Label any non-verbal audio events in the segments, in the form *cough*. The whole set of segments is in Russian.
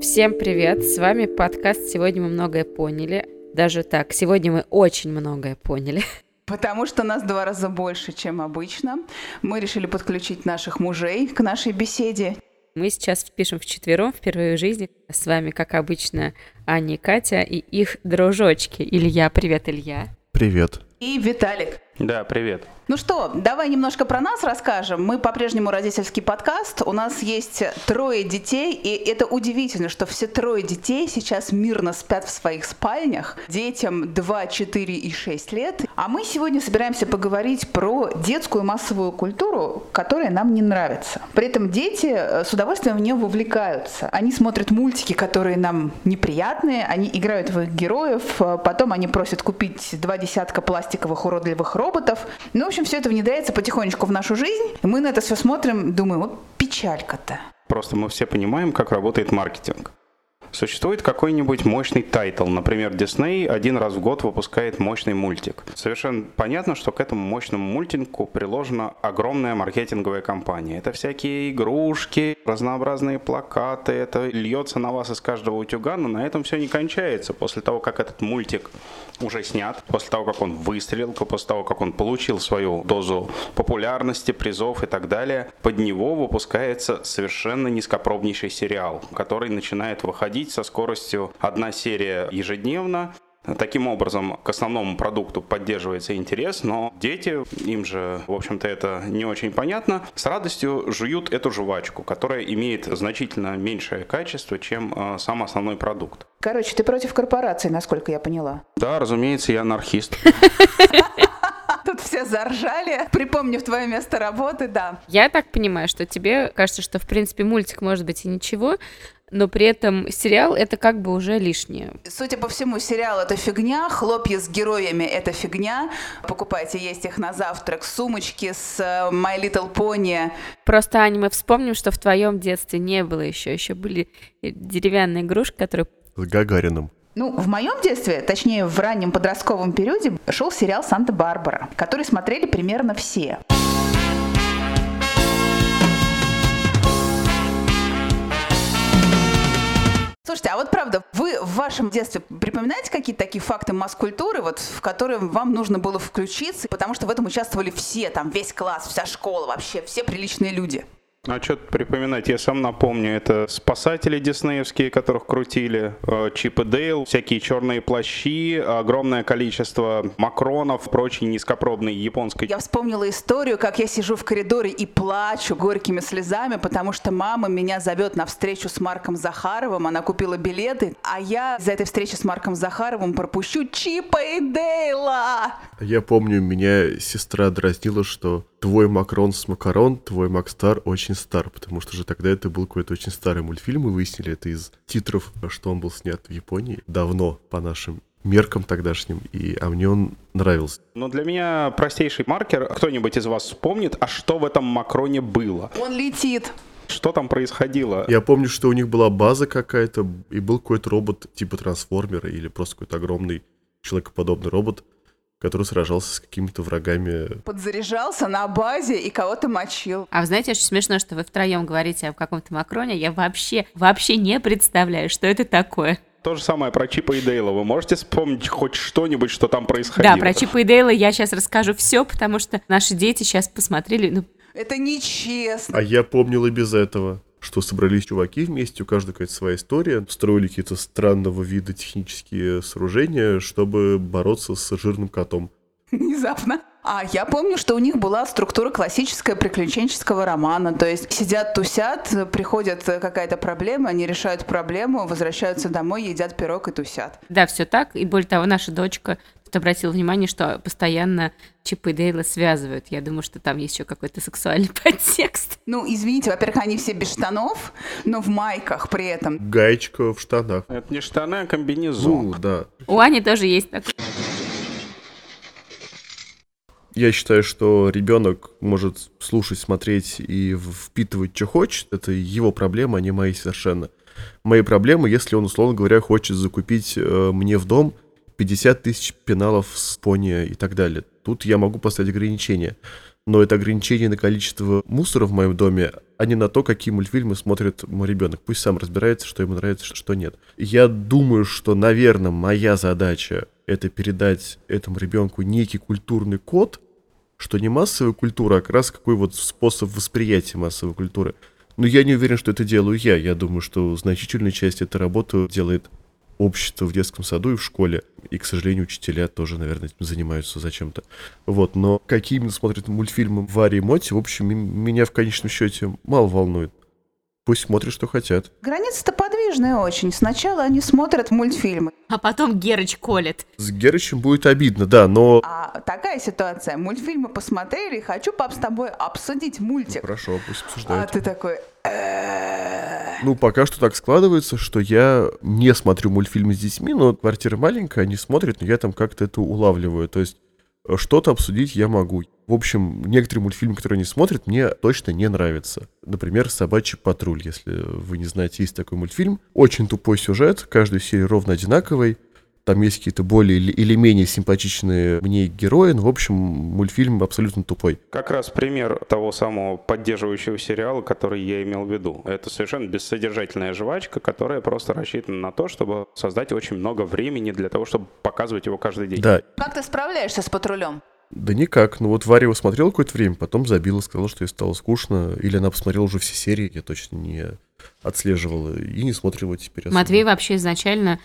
Всем привет! С вами подкаст «Сегодня мы многое поняли». Даже так, сегодня мы очень многое поняли. Потому что нас два раза больше, чем обычно. Мы решили подключить наших мужей к нашей беседе. Мы сейчас пишем вчетвером впервые в жизни. С вами, как обычно, Аня и Катя и их дружочки. Илья, привет, Илья. Привет. И Виталик. Да, привет. Ну что, давай немножко про нас расскажем. Мы по-прежнему родительский подкаст. У нас есть трое детей, и это удивительно, что все трое детей сейчас мирно спят в своих спальнях. Детям 2, 4 и 6 лет. А мы сегодня собираемся поговорить про детскую массовую культуру, которая нам не нравится. При этом дети э, с удовольствием в нее вовлекаются. Они смотрят мультики, которые нам неприятные, они играют в их героев, э, потом они просят купить два десятка пластиковых уродливых роботов. Ну, в общем, все это внедряется потихонечку в нашу жизнь. Мы на это все смотрим, думаем, вот печалька-то. Просто мы все понимаем, как работает маркетинг. Существует какой-нибудь мощный title. Например, Disney один раз в год выпускает мощный мультик. Совершенно понятно, что к этому мощному мультику приложена огромная маркетинговая кампания. Это всякие игрушки, разнообразные плакаты, это льется на вас из каждого утюга, но на этом все не кончается. После того, как этот мультик уже снят, после того, как он выстрелил, после того, как он получил свою дозу популярности, призов и так далее, под него выпускается совершенно низкопробнейший сериал, который начинает выходить выходить со скоростью одна серия ежедневно. Таким образом, к основному продукту поддерживается интерес, но дети, им же, в общем-то, это не очень понятно, с радостью жуют эту жвачку, которая имеет значительно меньшее качество, чем э, сам основной продукт. Короче, ты против корпорации, насколько я поняла. Да, разумеется, я анархист. *laughs* Тут все заржали, припомнив твое место работы, да. Я так понимаю, что тебе кажется, что, в принципе, мультик может быть и ничего, но при этом сериал это как бы уже лишнее. Судя по всему, сериал это фигня, хлопья с героями это фигня. Покупайте, есть их на завтрак, сумочки с э, My Little Pony. Просто, Аня, мы вспомним, что в твоем детстве не было еще, еще были деревянные игрушки, которые... С Гагариным. Ну, в моем детстве, точнее, в раннем подростковом периоде, шел сериал «Санта-Барбара», который смотрели примерно все. Слушайте, а вот правда, вы в вашем детстве припоминаете какие-то такие факты масс-культуры, вот, в которые вам нужно было включиться, потому что в этом участвовали все, там, весь класс, вся школа, вообще все приличные люди? А что припоминать? Я сам напомню, это спасатели диснеевские, которых крутили, э, Чип и Дейл, всякие черные плащи, огромное количество макронов, прочей низкопробной японской. Я вспомнила историю, как я сижу в коридоре и плачу горькими слезами, потому что мама меня зовет на встречу с Марком Захаровым, она купила билеты, а я за этой встречи с Марком Захаровым пропущу Чипа и Дейла. Я помню, меня сестра дразнила, что твой Макрон с Макарон, твой Макстар очень стар, потому что же тогда это был какой-то очень старый мультфильм, мы выяснили это из титров, что он был снят в Японии давно по нашим меркам тогдашним, и, а мне он нравился. Но для меня простейший маркер, кто-нибудь из вас вспомнит, а что в этом Макроне было? Он летит. Что там происходило? Я помню, что у них была база какая-то, и был какой-то робот типа трансформера или просто какой-то огромный человекоподобный робот, который сражался с какими-то врагами. Подзаряжался на базе и кого-то мочил. А вы знаете, очень смешно, что вы втроем говорите о каком-то Макроне. Я вообще, вообще не представляю, что это такое. То же самое про Чипа и Дейла. Вы можете вспомнить хоть что-нибудь, что там происходило? Да, про Чипа и Дейла я сейчас расскажу все, потому что наши дети сейчас посмотрели. Ну... Это нечестно. А я помнил и без этого что собрались чуваки вместе, у каждого какая-то своя история, строили какие-то странного вида технические сооружения, чтобы бороться с жирным котом. Внезапно. А я помню, что у них была структура классическая приключенческого романа. То есть сидят, тусят, приходит какая-то проблема, они решают проблему, возвращаются домой, едят пирог и тусят. Да, все так. И более того, наша дочка тут обратила внимание, что постоянно Чип и Дейла связывают. Я думаю, что там есть еще какой-то сексуальный *laughs* подтекст. Ну, извините, во-первых, они все без штанов, но в майках при этом. Гаечка в штанах. Это не штаны, а комбинезон. Ну, да. У Ани тоже есть такой. Я считаю, что ребенок может слушать, смотреть и впитывать, что хочет. Это его проблема, а не мои совершенно. Мои проблемы, если он, условно говоря, хочет закупить э, мне в дом 50 тысяч пеналов с пони и так далее. Тут я могу поставить ограничения. но это ограничение на количество мусора в моем доме, а не на то, какие мультфильмы смотрит мой ребенок. Пусть сам разбирается, что ему нравится, что нет. Я думаю, что, наверное, моя задача это передать этому ребенку некий культурный код, что не массовая культура, а как раз какой вот способ восприятия массовой культуры. Но я не уверен, что это делаю я. Я думаю, что значительную часть этой работы делает общество в детском саду и в школе. И, к сожалению, учителя тоже, наверное, этим занимаются зачем-то. Вот, но какие именно смотрят мультфильмы Вари и Моти, в общем, меня в конечном счете мало волнует. Пусть смотрят, что хотят. Границы-то подвижные очень. Сначала они смотрят мультфильмы. А потом Герыч колет. С Герычем будет обидно, да, но... А такая ситуация. Мультфильмы посмотрели, хочу, пап, с тобой обсудить мультик. Ну, хорошо, пусть А обсуждают. ты такой... Ну, пока что так складывается, что я не смотрю мультфильмы с детьми, но квартира маленькая, они смотрят, но я там как-то это улавливаю. То есть что-то обсудить я могу. В общем, некоторые мультфильмы, которые они смотрят, мне точно не нравятся. Например, «Собачий патруль», если вы не знаете, есть такой мультфильм. Очень тупой сюжет, каждую серию ровно одинаковый. Там есть какие-то более или, или менее симпатичные мне герои, но, в общем, мультфильм абсолютно тупой. Как раз пример того самого поддерживающего сериала, который я имел в виду. Это совершенно бессодержательная жвачка, которая просто рассчитана на то, чтобы создать очень много времени для того, чтобы показывать его каждый день. Да, Как ты справляешься с патрулем? Да никак. Ну вот Варя его смотрела какое-то время, потом забила, сказала, что ей стало скучно. Или она посмотрела уже все серии, я точно не отслеживала. И не смотрела его теперь. особо. Матвей вообще изначально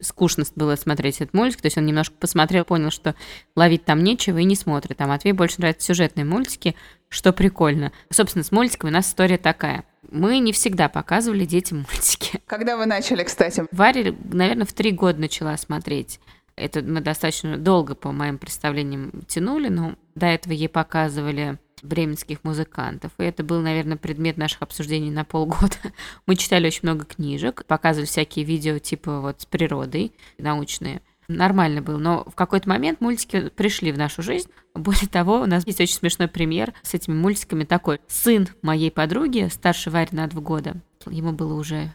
скучно было смотреть этот мультик, то есть он немножко посмотрел, понял, что ловить там нечего и не смотрит. А Матвею больше нравятся сюжетные мультики, что прикольно. Собственно, с мультиками у нас история такая. Мы не всегда показывали детям мультики. Когда вы начали, кстати? Варя, наверное, в три года начала смотреть. Это мы достаточно долго, по моим представлениям, тянули, но до этого ей показывали бременских музыкантов. И это был, наверное, предмет наших обсуждений на полгода. *laughs* Мы читали очень много книжек, показывали всякие видео типа вот с природой, научные. Нормально было, но в какой-то момент мультики пришли в нашу жизнь. Более того, у нас есть очень смешной пример с этими мультиками такой. Сын моей подруги, старше Вари на два года, ему было уже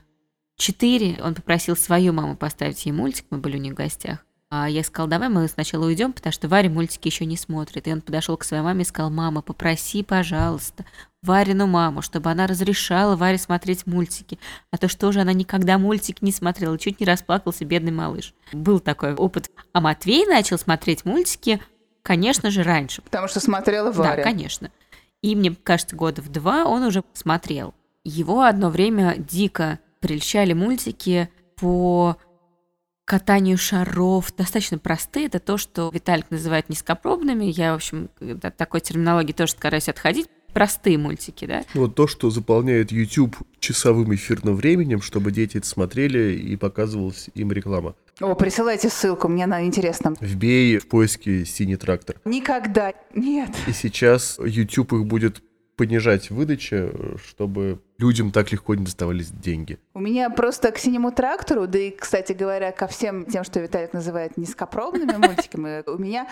четыре, он попросил свою маму поставить ей мультик, мы были у них в гостях. А я сказала, давай мы сначала уйдем, потому что Варя мультики еще не смотрит. И он подошел к своей маме и сказал, мама, попроси, пожалуйста, Варину маму, чтобы она разрешала Варе смотреть мультики. А то что же она никогда мультики не смотрела, чуть не расплакался бедный малыш. Был такой опыт. А Матвей начал смотреть мультики, конечно же, раньше. Потому что смотрела Варя. Да, конечно. И мне кажется, года в два он уже смотрел. Его одно время дико прельщали мультики по катанию шаров. Достаточно простые. Это то, что Виталик называет низкопробными. Я, в общем, от такой терминологии тоже стараюсь отходить. Простые мультики, да? Вот то, что заполняет YouTube часовым эфирным временем, чтобы дети это смотрели и показывалась им реклама. О, присылайте ссылку, мне она интересна. Вбей в поиске «Синий трактор». Никогда. Нет. И сейчас YouTube их будет понижать выдача, чтобы людям так легко не доставались деньги. У меня просто к синему трактору, да и, кстати говоря, ко всем тем, что Виталик называет низкопробными мультиками, у меня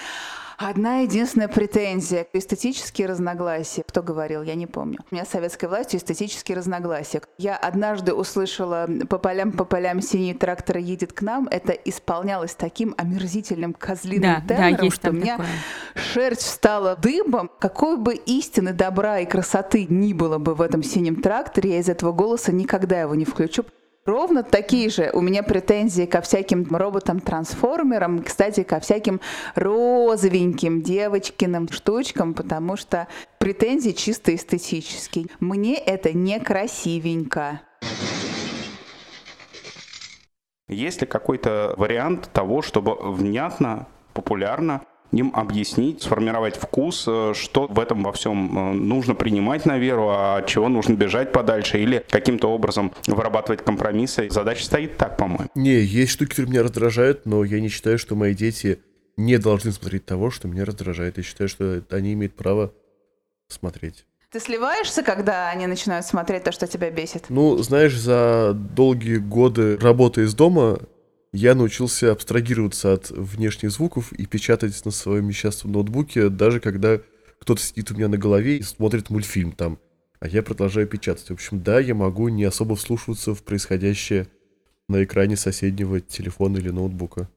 одна единственная претензия. Эстетические разногласия. Кто говорил, я не помню. У меня с советской властью эстетические разногласия. Я однажды услышала «По полям, по полям синий трактор едет к нам». Это исполнялось таким омерзительным козлиным Да, да, тенором, есть что у меня такое. шерсть встала дыбом. Какой бы истины, добра и красоты ни было бы в этом синем тракторе, я из этого голоса никогда его не включу. Ровно такие же у меня претензии ко всяким роботам-трансформерам, кстати, ко всяким розовеньким девочкиным штучкам, потому что претензии чисто эстетические. Мне это некрасивенько. Есть ли какой-то вариант того, чтобы внятно, популярно им объяснить, сформировать вкус, э, что в этом во всем э, нужно принимать на веру, а от чего нужно бежать подальше, или каким-то образом вырабатывать компромиссы. Задача стоит так, по-моему. Не, есть штуки, которые меня раздражают, но я не считаю, что мои дети не должны смотреть того, что меня раздражает. Я считаю, что они имеют право смотреть. Ты сливаешься, когда они начинают смотреть то, что тебя бесит? Ну, знаешь, за долгие годы работы из дома я научился абстрагироваться от внешних звуков и печатать на своем несчастном ноутбуке, даже когда кто-то сидит у меня на голове и смотрит мультфильм там, а я продолжаю печатать. В общем, да, я могу не особо вслушиваться в происходящее на экране соседнего телефона или ноутбука.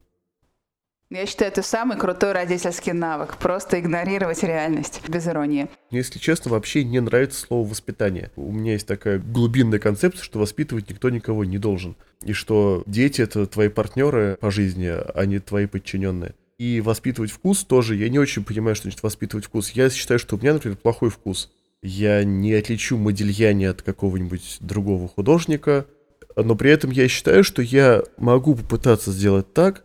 Я считаю, это самый крутой родительский навык. Просто игнорировать реальность, без иронии. Если честно, вообще не нравится слово «воспитание». У меня есть такая глубинная концепция, что воспитывать никто никого не должен. И что дети — это твои партнеры по жизни, а не твои подчиненные. И воспитывать вкус тоже, я не очень понимаю, что значит воспитывать вкус. Я считаю, что у меня, например, плохой вкус. Я не отличу Модельяне от какого-нибудь другого художника, но при этом я считаю, что я могу попытаться сделать так,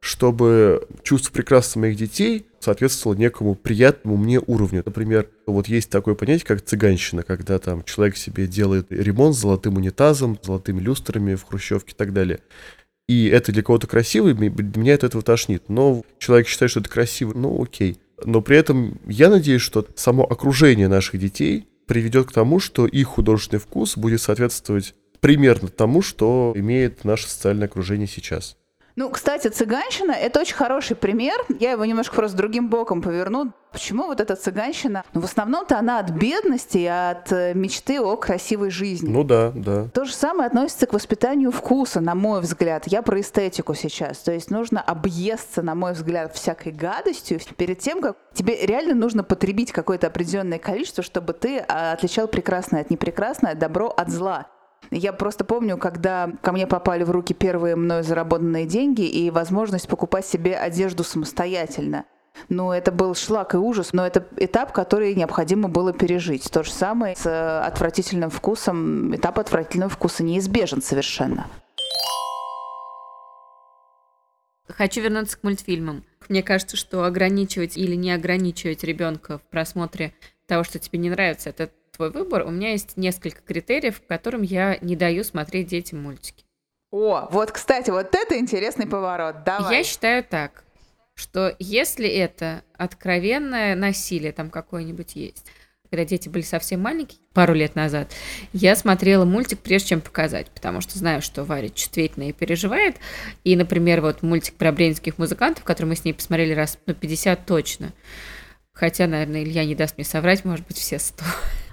чтобы чувство прекрасства моих детей соответствовало некому приятному мне уровню. Например, вот есть такое понятие, как цыганщина, когда там человек себе делает ремонт с золотым унитазом, золотыми люстрами в хрущевке и так далее. И это для кого-то красиво, и меня от этого тошнит. Но человек считает, что это красиво, ну окей. Но при этом я надеюсь, что само окружение наших детей приведет к тому, что их художественный вкус будет соответствовать примерно тому, что имеет наше социальное окружение сейчас. Ну, кстати, цыганщина — это очень хороший пример. Я его немножко просто другим боком поверну. Почему вот эта цыганщина? Ну, в основном-то она от бедности и от э, мечты о красивой жизни. Ну да, да. То же самое относится к воспитанию вкуса, на мой взгляд. Я про эстетику сейчас. То есть нужно объесться, на мой взгляд, всякой гадостью перед тем, как тебе реально нужно потребить какое-то определенное количество, чтобы ты а, отличал прекрасное от непрекрасное, добро от зла. Я просто помню, когда ко мне попали в руки первые мною заработанные деньги и возможность покупать себе одежду самостоятельно. Ну, это был шлак и ужас, но это этап, который необходимо было пережить. То же самое с э, отвратительным вкусом. Этап отвратительного вкуса неизбежен совершенно. Хочу вернуться к мультфильмам. Мне кажется, что ограничивать или не ограничивать ребенка в просмотре того, что тебе не нравится, это твой выбор, у меня есть несколько критериев, которым я не даю смотреть детям мультики. О, вот, кстати, вот это интересный поворот. Давай. Я считаю так, что если это откровенное насилие там какое-нибудь есть, когда дети были совсем маленькие, пару лет назад, я смотрела мультик, прежде чем показать, потому что знаю, что Варя чувствительная и переживает. И, например, вот мультик про бренских музыкантов, который мы с ней посмотрели раз ну, 50 точно. Хотя, наверное, Илья не даст мне соврать, может быть, все 100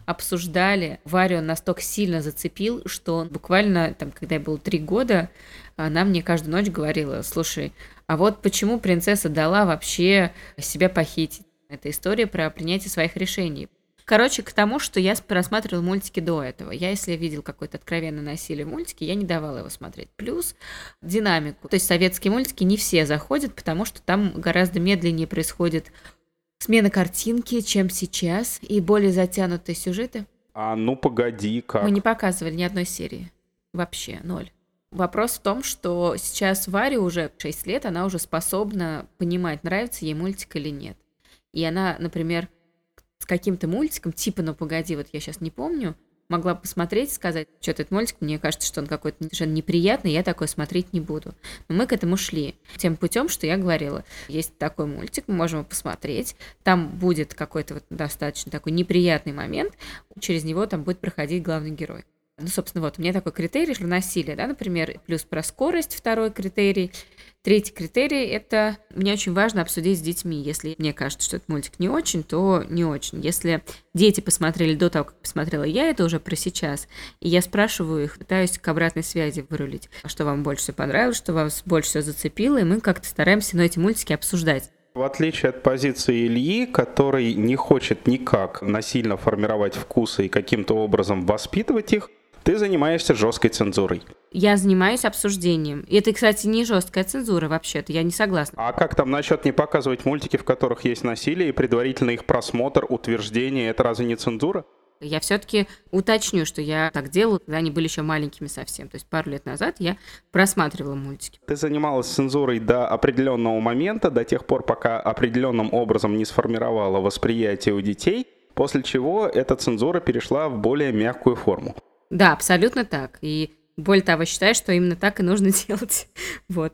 обсуждали. Варю он настолько сильно зацепил, что он буквально, там, когда я был три года, она мне каждую ночь говорила, слушай, а вот почему принцесса дала вообще себя похитить? Это история про принятие своих решений. Короче, к тому, что я просматривал мультики до этого. Я, если видел какое-то откровенное насилие в мультике, я не давала его смотреть. Плюс динамику. То есть советские мультики не все заходят, потому что там гораздо медленнее происходит смена картинки, чем сейчас, и более затянутые сюжеты. А ну погоди, как? Мы не показывали ни одной серии. Вообще, ноль. Вопрос в том, что сейчас Варе уже 6 лет, она уже способна понимать, нравится ей мультик или нет. И она, например, с каким-то мультиком, типа «Ну погоди», вот я сейчас не помню, могла посмотреть, сказать, что этот мультик, мне кажется, что он какой-то совершенно неприятный, я такой смотреть не буду. Но мы к этому шли тем путем, что я говорила, есть такой мультик, мы можем его посмотреть, там будет какой-то вот достаточно такой неприятный момент, через него там будет проходить главный герой. Ну, собственно, вот у меня такой критерий, что насилие, да, например, плюс про скорость второй критерий, Третий критерий – это мне очень важно обсудить с детьми. Если мне кажется, что этот мультик не очень, то не очень. Если дети посмотрели до того, как посмотрела я, это уже про сейчас. И я спрашиваю их, пытаюсь к обратной связи вырулить. А что вам больше всего понравилось, что вас больше всего зацепило, и мы как-то стараемся на эти мультики обсуждать. В отличие от позиции Ильи, который не хочет никак насильно формировать вкусы и каким-то образом воспитывать их, ты занимаешься жесткой цензурой. Я занимаюсь обсуждением. И это, кстати, не жесткая цензура вообще-то, я не согласна. А как там насчет не показывать мультики, в которых есть насилие, и предварительно их просмотр, утверждение, это разве не цензура? Я все-таки уточню, что я так делала, когда они были еще маленькими совсем. То есть пару лет назад я просматривала мультики. Ты занималась цензурой до определенного момента, до тех пор, пока определенным образом не сформировала восприятие у детей, после чего эта цензура перешла в более мягкую форму. Да, абсолютно так. И более того, считаю, что именно так и нужно *laughs* делать. вот.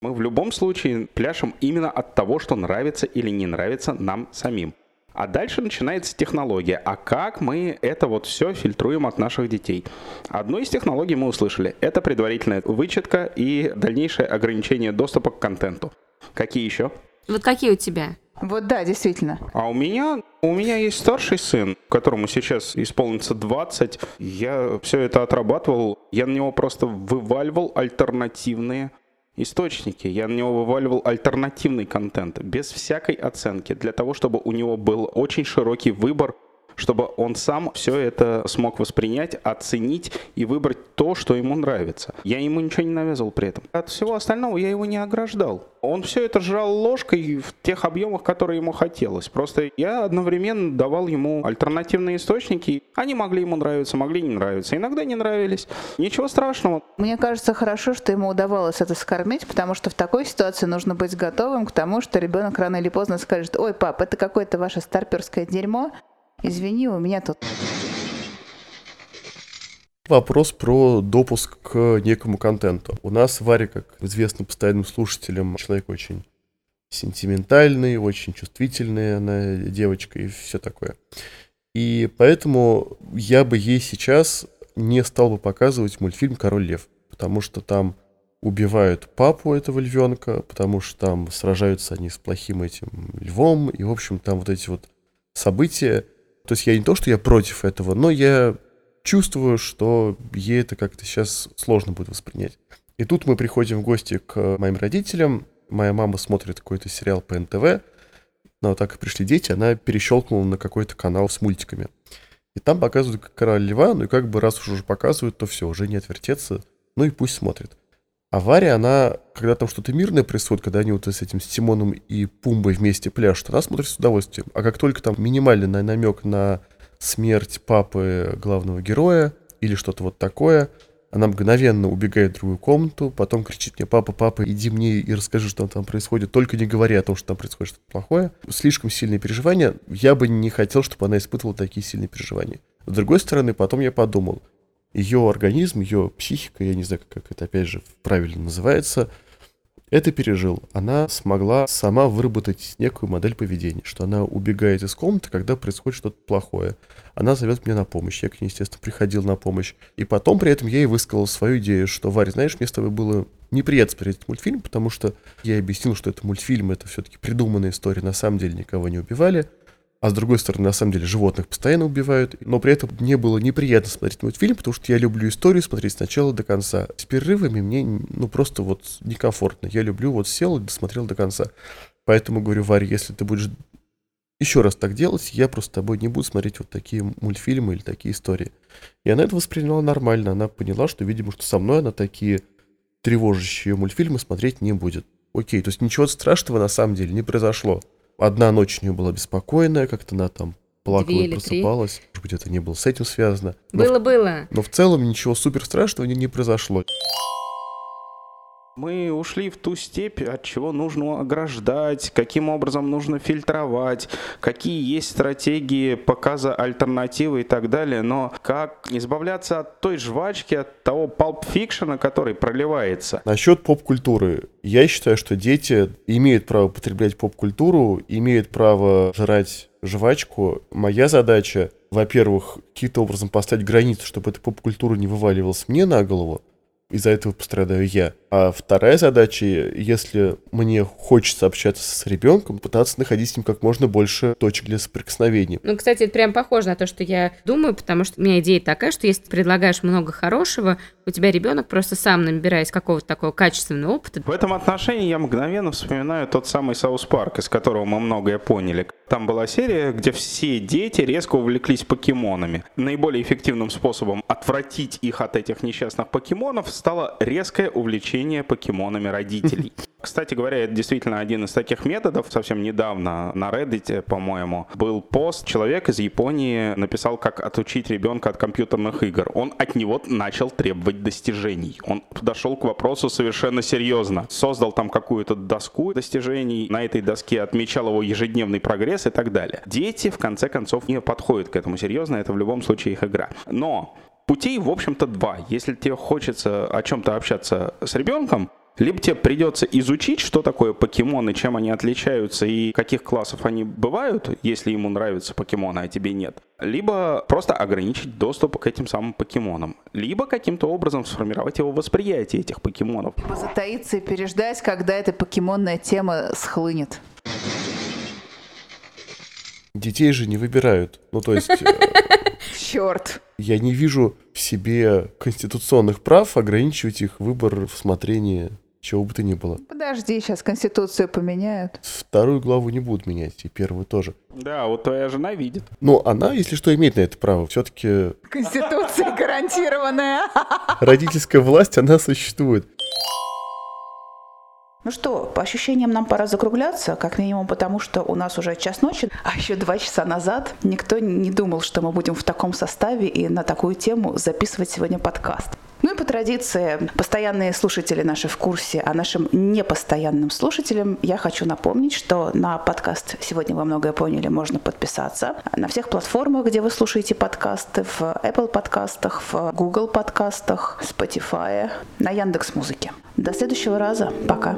Мы в любом случае пляшем именно от того, что нравится или не нравится нам самим. А дальше начинается технология. А как мы это вот все фильтруем от наших детей? Одну из технологий мы услышали. Это предварительная вычетка и дальнейшее ограничение доступа к контенту. Какие еще? Вот какие у тебя? Вот да, действительно. А у меня, у меня есть старший сын, которому сейчас исполнится 20. Я все это отрабатывал. Я на него просто вываливал альтернативные источники, я на него вываливал альтернативный контент, без всякой оценки, для того, чтобы у него был очень широкий выбор чтобы он сам все это смог воспринять, оценить и выбрать то, что ему нравится. Я ему ничего не навязывал при этом. От всего остального я его не ограждал. Он все это жрал ложкой в тех объемах, которые ему хотелось. Просто я одновременно давал ему альтернативные источники. Они могли ему нравиться, могли не нравиться. Иногда не нравились. Ничего страшного. Мне кажется, хорошо, что ему удавалось это скормить, потому что в такой ситуации нужно быть готовым к тому, что ребенок рано или поздно скажет, ой, пап, это какое-то ваше старперское дерьмо, Извини, у меня тут... Вопрос про допуск к некому контенту. У нас Варя, как известно постоянным слушателям, человек очень сентиментальный, очень чувствительный, она девочка и все такое. И поэтому я бы ей сейчас не стал бы показывать мультфильм «Король лев», потому что там убивают папу этого львенка, потому что там сражаются они с плохим этим львом, и, в общем, там вот эти вот события, то есть я не то, что я против этого, но я чувствую, что ей это как-то сейчас сложно будет воспринять. И тут мы приходим в гости к моим родителям. Моя мама смотрит какой-то сериал по НТВ. Но вот так как пришли дети, она перещелкнула на какой-то канал с мультиками. И там показывают короля льва, ну и как бы раз уж уже показывают, то все, уже не отвертеться, ну и пусть смотрит. А Варя, она, когда там что-то мирное происходит, когда они вот с этим с Тимоном и Пумбой вместе пляшут, она смотрит с удовольствием. А как только там минимальный намек на смерть папы главного героя или что-то вот такое, она мгновенно убегает в другую комнату, потом кричит мне, папа, папа, иди мне и расскажи, что там происходит, только не говори о том, что там происходит что-то плохое. Слишком сильные переживания, я бы не хотел, чтобы она испытывала такие сильные переживания. С другой стороны, потом я подумал, ее организм, ее психика, я не знаю, как это опять же правильно называется, это пережил. Она смогла сама выработать некую модель поведения, что она убегает из комнаты, когда происходит что-то плохое. Она зовет меня на помощь. Я к ней, естественно, приходил на помощь. И потом при этом я ей высказал свою идею, что, Варя, знаешь, мне с тобой было неприятно смотреть этот мультфильм, потому что я объяснил, что это мультфильм, это все-таки придуманная история, на самом деле никого не убивали. А с другой стороны, на самом деле, животных постоянно убивают. Но при этом мне было неприятно смотреть мультфильм, потому что я люблю историю смотреть с начала до конца. С перерывами мне, ну, просто вот некомфортно. Я люблю вот сел и досмотрел до конца. Поэтому говорю, Варя, если ты будешь еще раз так делать, я просто с тобой не буду смотреть вот такие мультфильмы или такие истории. И она это восприняла нормально. Она поняла, что, видимо, что со мной она такие тревожащие мультфильмы смотреть не будет. Окей, то есть ничего страшного на самом деле не произошло. Одна ночь у нее была беспокойная, как-то она там плакала и просыпалась. Три. Может быть, это не было с этим связано. Было-было. Но в целом ничего супер страшного не, не произошло. Мы ушли в ту степь, от чего нужно ограждать, каким образом нужно фильтровать, какие есть стратегии показа альтернативы и так далее. Но как избавляться от той жвачки, от того палп-фикшена, который проливается? Насчет поп-культуры. Я считаю, что дети имеют право потреблять поп-культуру, имеют право жрать жвачку. Моя задача, во-первых, каким-то образом поставить границу, чтобы эта поп-культура не вываливалась мне на голову из-за этого пострадаю я. А вторая задача, если мне хочется общаться с ребенком, пытаться находить с ним как можно больше точек для соприкосновения. Ну, кстати, это прям похоже на то, что я думаю, потому что у меня идея такая, что если ты предлагаешь много хорошего, у тебя ребенок просто сам набираясь какого-то такого качественного опыта. В этом отношении я мгновенно вспоминаю тот самый South Park, из которого мы многое поняли. Там была серия, где все дети резко увлеклись покемонами. Наиболее эффективным способом отвратить их от этих несчастных покемонов стало резкое увлечение покемонами родителей. *laughs* Кстати говоря, это действительно один из таких методов. Совсем недавно на Reddit, по-моему, был пост. Человек из Японии написал, как отучить ребенка от компьютерных игр. Он от него начал требовать достижений. Он подошел к вопросу совершенно серьезно. Создал там какую-то доску достижений. На этой доске отмечал его ежедневный прогресс и так далее. Дети, в конце концов, не подходят к этому серьезно. Это в любом случае их игра. Но путей, в общем-то, два. Если тебе хочется о чем-то общаться с ребенком, либо тебе придется изучить, что такое покемоны, чем они отличаются и каких классов они бывают, если ему нравятся покемоны, а тебе нет. Либо просто ограничить доступ к этим самым покемонам. Либо каким-то образом сформировать его восприятие этих покемонов. Либо затаиться и переждать, когда эта покемонная тема схлынет. Детей же не выбирают. Ну, то есть... Черт. Я не вижу в себе конституционных прав ограничивать их выбор в смотрении чего бы то ни было. Подожди, сейчас Конституцию поменяют. Вторую главу не будут менять, и первую тоже. Да, вот твоя жена видит. Но она, если что, имеет на это право. Все-таки Конституция *laughs* гарантированная. родительская власть, она существует. Ну что, по ощущениям нам пора закругляться, как минимум потому, что у нас уже час ночи, а еще два часа назад никто не думал, что мы будем в таком составе и на такую тему записывать сегодня подкаст. Ну и по традиции, постоянные слушатели наши в курсе, а нашим непостоянным слушателям я хочу напомнить, что на подкаст «Сегодня вы многое поняли» можно подписаться на всех платформах, где вы слушаете подкасты, в Apple подкастах, в Google подкастах, Spotify, на Яндекс Музыке. До следующего раза. Пока.